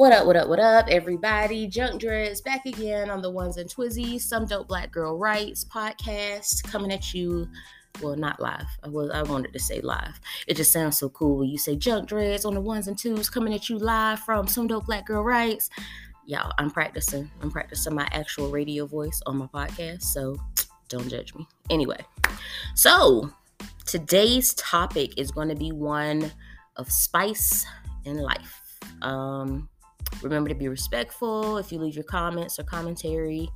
What up, what up, what up, everybody? Junk Dredz back again on the Ones and Twizzies, Some Dope Black Girl Writes podcast coming at you. Well, not live. I was I wanted to say live. It just sounds so cool when you say Junk Dredz on the ones and twos coming at you live from Some Dope Black Girl Writes. Y'all, I'm practicing. I'm practicing my actual radio voice on my podcast, so don't judge me. Anyway, so today's topic is going to be one of spice in life. Um, Remember to be respectful if you leave your comments or commentary.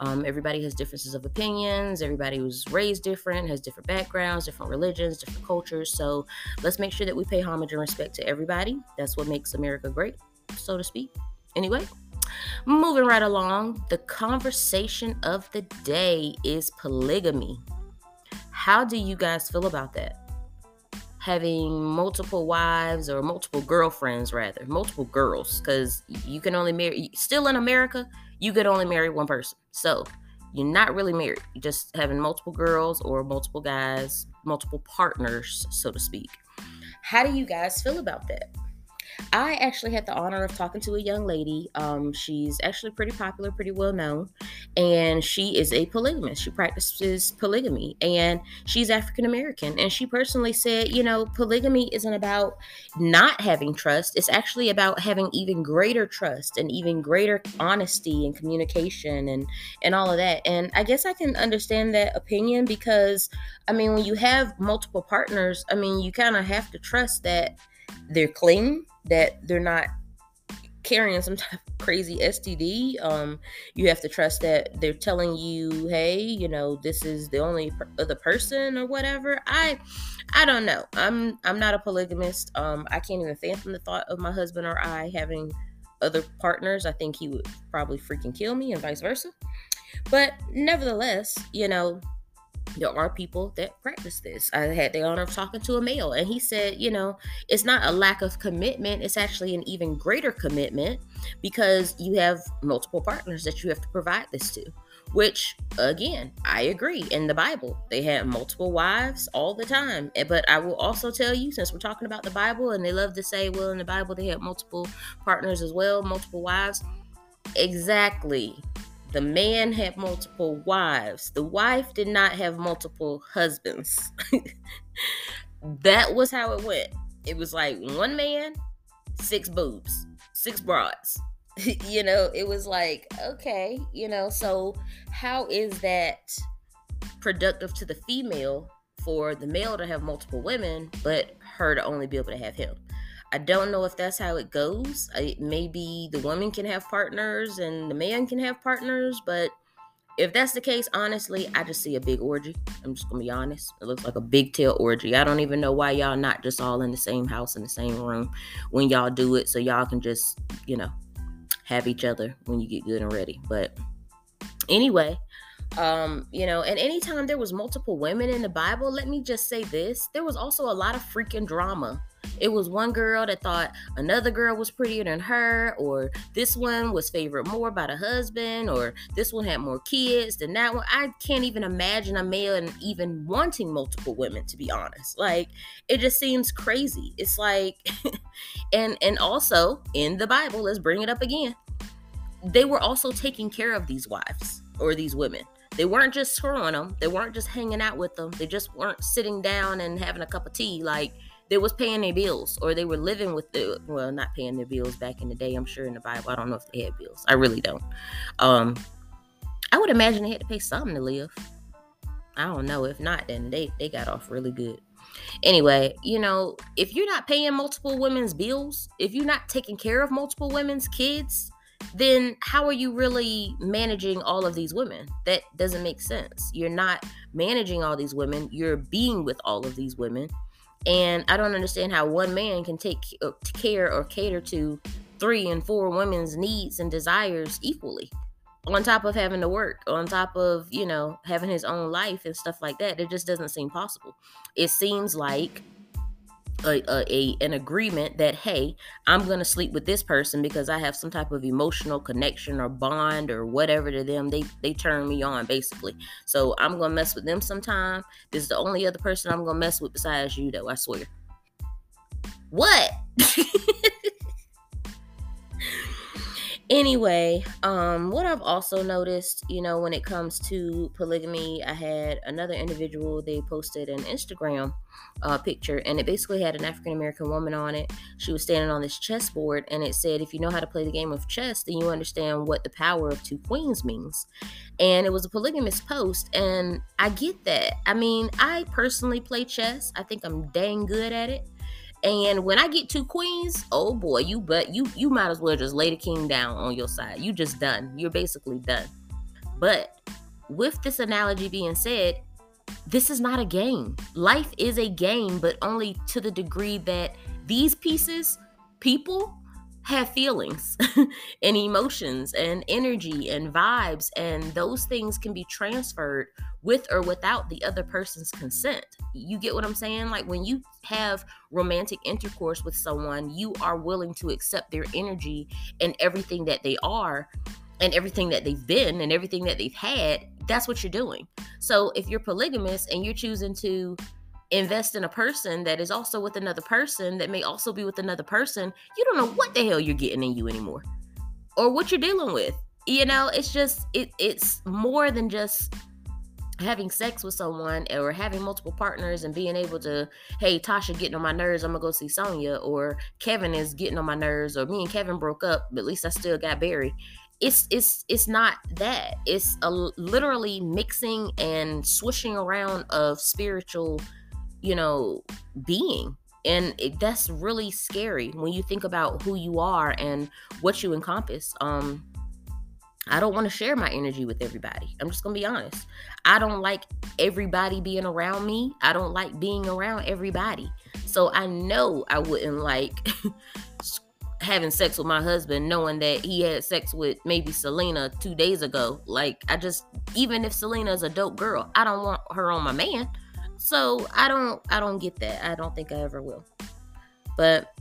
Um, everybody has differences of opinions. Everybody was raised different, has different backgrounds, different religions, different cultures. So let's make sure that we pay homage and respect to everybody. That's what makes America great, so to speak. Anyway, moving right along, the conversation of the day is polygamy. How do you guys feel about that? Having multiple wives or multiple girlfriends rather multiple girls because you can only marry still in america you could only marry one person. So you're not really married you're just having multiple girls or multiple guys multiple partners so to speak. How do you guys feel about that I actually had the honor of talking to a young lady. Um, she's actually pretty popular, pretty well known, and she is a polygamist. She practices polygamy, and she's African American. And she personally said, you know, polygamy isn't about not having trust, it's actually about having even greater trust and even greater honesty and communication and, and all of that. And I guess I can understand that opinion because, I mean, when you have multiple partners, I mean, you kind of have to trust that they're clean that they're not carrying some type of crazy STD. Um, you have to trust that they're telling you, hey, you know, this is the only per- other person or whatever. I, I don't know. I'm I'm not a polygamist. Um, I can't even fathom the thought of my husband or I having other partners. I think he would probably freaking kill me and vice versa. But nevertheless, you know, there are people that practice this. I had the honor of talking to a male, and he said, you know, it's not a lack of commitment, it's actually an even greater commitment because you have multiple partners that you have to provide this to. Which, again, I agree. In the Bible, they had multiple wives all the time. Eh, but I will also tell you, since we're talking about the Bible, and they love to say, well, in the Bible, they had multiple partners as well, multiple wives. Exactly the man had multiple wives. The wife did not have multiple husbands. that was how it went. It was like one man, six boobs, six broads. you know, it was like, okay, you know, so how is that productive to the female for the male to have multiple women, but her to only be able to have him? I don't know if that's how it goes. I, maybe the woman can have partners and the man can have partners, but if that's the case, honestly, I just see a big orgy. I'm just gonna be honest. It looks like a big tail orgy. I don't even know why y'all not just all in the same house in the same room when y'all do it, so y'all can just, you know, have each other when you get good and ready. But anyway, um, you know, and anytime there was multiple women in the Bible, let me just say this: there was also a lot of freaking drama it was one girl that thought another girl was prettier than her, or this one was favored more by the husband, or this one had more kids than that one. I can't even imagine a male even wanting multiple women, to be honest. Like it just seems crazy. It's like, and and also in the Bible, let's bring it up again. They were also taking care of these wives or these women. They weren't just screwing them. They weren't just hanging out with them. They just weren't sitting down and having a cup of tea. Like they was paying their bills or they were living with the well not paying their bills back in the day i'm sure in the bible i don't know if they had bills i really don't um i would imagine they had to pay something to live i don't know if not then they they got off really good anyway you know if you're not paying multiple women's bills if you're not taking care of multiple women's kids then how are you really managing all of these women that doesn't make sense you're not managing all these women you're being with all of these women and I don't understand how one man can take uh, care or cater to three and four women's needs and desires equally on top of having to work, on top of, you know, having his own life and stuff like that. It just doesn't seem possible. It seems like a, a, a, an agreement that hey i'm to sleep with this person because i have some type of emotional connection or bond or whatever to them. They they turn me on basically. So i'm to mess with them sometime. This is the only other person i'm to mess with besides you though i swear. What Anyway, um, what I've also noticed, you know, when it comes to polygamy, I had another individual, they posted an Instagram uh, picture and it basically had an African American woman on it. She was standing on this chessboard and it said, if you know how to play the game of chess, then you understand what the power of two queens means. And it was a polygamous post, and I get that. I mean, I personally play chess, I think I'm dang good at it. And when I get two queens, oh boy, you but you you might as well just lay the king down on your side. You just done. You're basically done. But with this analogy being said, this is not a game. Life is a game, but only to the degree that these pieces, people, have feelings and emotions and energy and vibes, and those things can be transferred with or without the other person's consent. You get what I'm saying? Like when you have romantic intercourse with someone, you are willing to accept their energy and everything that they are and everything that they've been and everything that they've had. That's what you're doing. So if you're polygamous and you're choosing to invest in a person that is also with another person that may also be with another person, you don't know what the hell you're getting in you anymore or what you're dealing with. You know, it's just it it's more than just having sex with someone or having multiple partners and being able to, hey, Tasha getting on my nerves, I'm gonna go see Sonia, or Kevin is getting on my nerves, or me and Kevin broke up, but at least I still got Barry. It's it's it's not that. It's a literally mixing and swishing around of spiritual you know, being. And it, that's really scary when you think about who you are and what you encompass. Um, I don't want to share my energy with everybody. I'm just going to be honest. I don't like everybody being around me. I don't like being around everybody. So I know I wouldn't like having sex with my husband knowing that he had sex with maybe Selena 2 days ago. Like I just even if Selena is a dope girl, I don't want her on my man. So I don't I don't get that. I don't think I ever will. But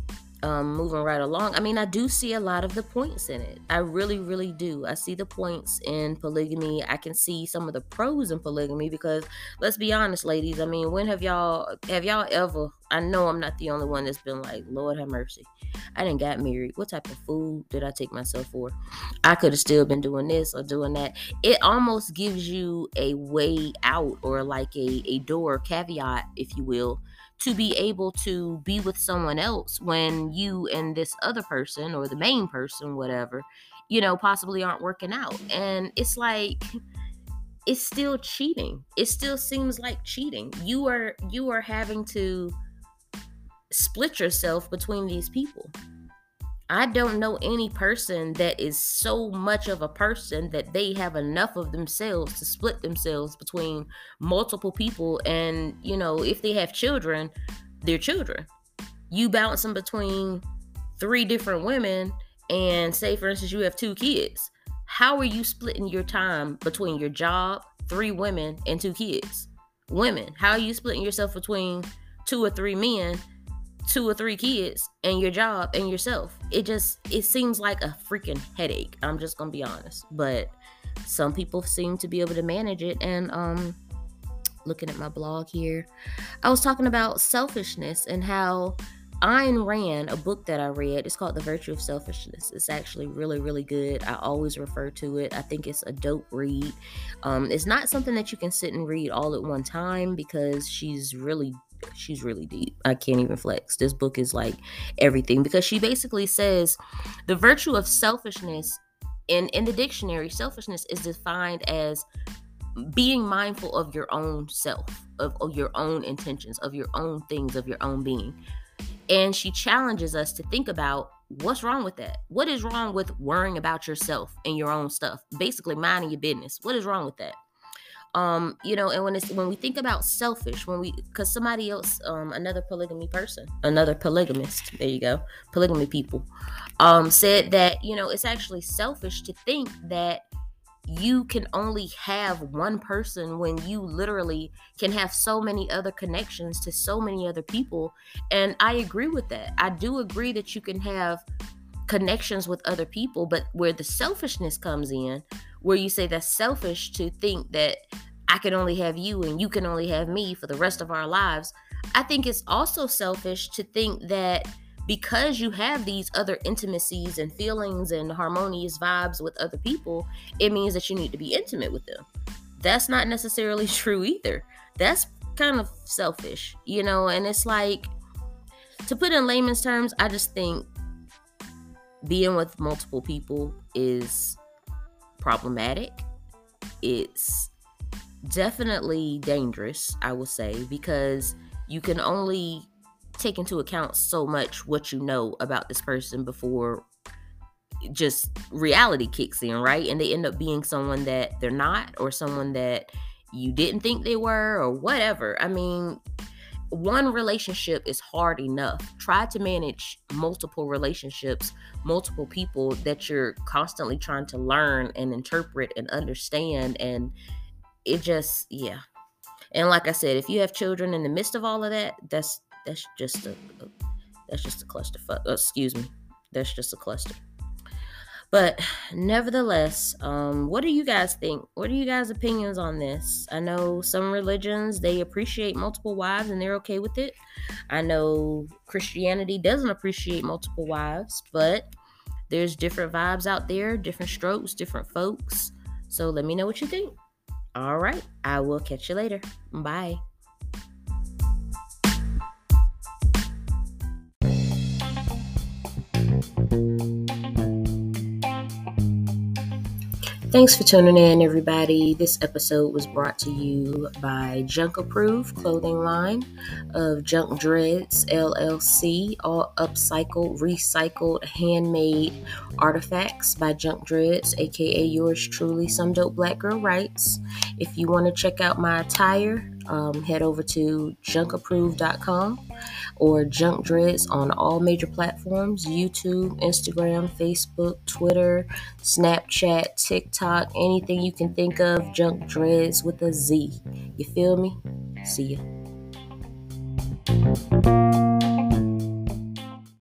um, moving right along, I mean, I do see a lot of the points in it. I really, really do. I see the points in polygamy. I can see some of the pros in polygamy because let's be honest, ladies. I mean, when have y'all have y'all ever? I know I'm not the only one that's been like, Lord have mercy. I didn't got married. What type of fool did I take myself for? I could have still been doing this or doing that. It almost gives you a way out or like a, a door caveat, if you will, to be able to be with someone else when you and this other person or the main person, whatever, you know, possibly aren't working out. And it's like, it's still cheating. It still seems like cheating. You are you are having to split yourself between these people. I don't know any person that is so much of a person that they have enough of themselves to split themselves between multiple people. And, you know, if they have children, they're children. You bounce them between three different women, and say, for instance, you have two kids. How are you splitting your time between your job, three women, and two kids? Women, how are you splitting yourself between two or three men two or three kids and your job and yourself. It just it seems like a freaking headache. I'm just gonna be honest. But some people seem to be able to manage it and um looking at my blog here, I was talking about selfishness and how Ayn Rand, a book that I read, it's called The Virtue of Selfishness. It's actually really, really good. I always refer to it. I think it's a dope read. Um, it's not something that you can sit and read all at one time because she's really she's really deep. I can't even flex. This book is like everything because she basically says the virtue of selfishness in in the dictionary, selfishness is defined as being mindful of your own self, of, of your own intentions, of your own things, of your own being. And she challenges us to think about what's wrong with that? What is wrong with worrying about yourself and your own stuff? Basically, minding your business. What is wrong with that? um you know and when it's when we think about selfish when we because somebody else um another polygamy person another polygamist there you go polygamy people um said that you know it's actually selfish to think that you can only have one person when you literally can have so many other connections to so many other people and i agree with that i do agree that you can have connections with other people but where the selfishness comes in where you say that's selfish to think that I can only have you and you can only have me for the rest of our lives. I think it's also selfish to think that because you have these other intimacies and feelings and harmonious vibes with other people, it means that you need to be intimate with them. That's not necessarily true either. That's kind of selfish, you know, and it's like to put in layman's terms, I just think being with multiple people is problematic. It's definitely dangerous, I will say, because you can only take into account so much what you know about this person before just reality kicks in, right? And they end up being someone that they're not or someone that you didn't think they were or whatever. I mean, one relationship is hard enough. Try to manage multiple relationships, multiple people that you're constantly trying to learn and interpret and understand. And it just, yeah. And like I said, if you have children in the midst of all of that, that's that's just a, a that's just a cluster. Uh, excuse me, that's just a cluster. But nevertheless, um, what do you guys think? What are you guys' opinions on this? I know some religions they appreciate multiple wives and they're okay with it. I know Christianity doesn't appreciate multiple wives, but there's different vibes out there, different strokes, different folks. So let me know what you think. All right, I will catch you later. Bye. Thanks for tuning in, everybody. This episode was brought to you by Junk Approved clothing line of Junk Dredz LLC, all upcycled, recycled, handmade artifacts by Junk Dredz, aka yours truly, Some Dope Black Girl Writes. If you want to check out my attire, um, head over to junkapproved.com or Junk Dredz on all major platforms YouTube, Instagram, Facebook, Twitter, Snapchat, TikTok, anything you can think of. Junk Dredz with a Z. You feel me? See ya.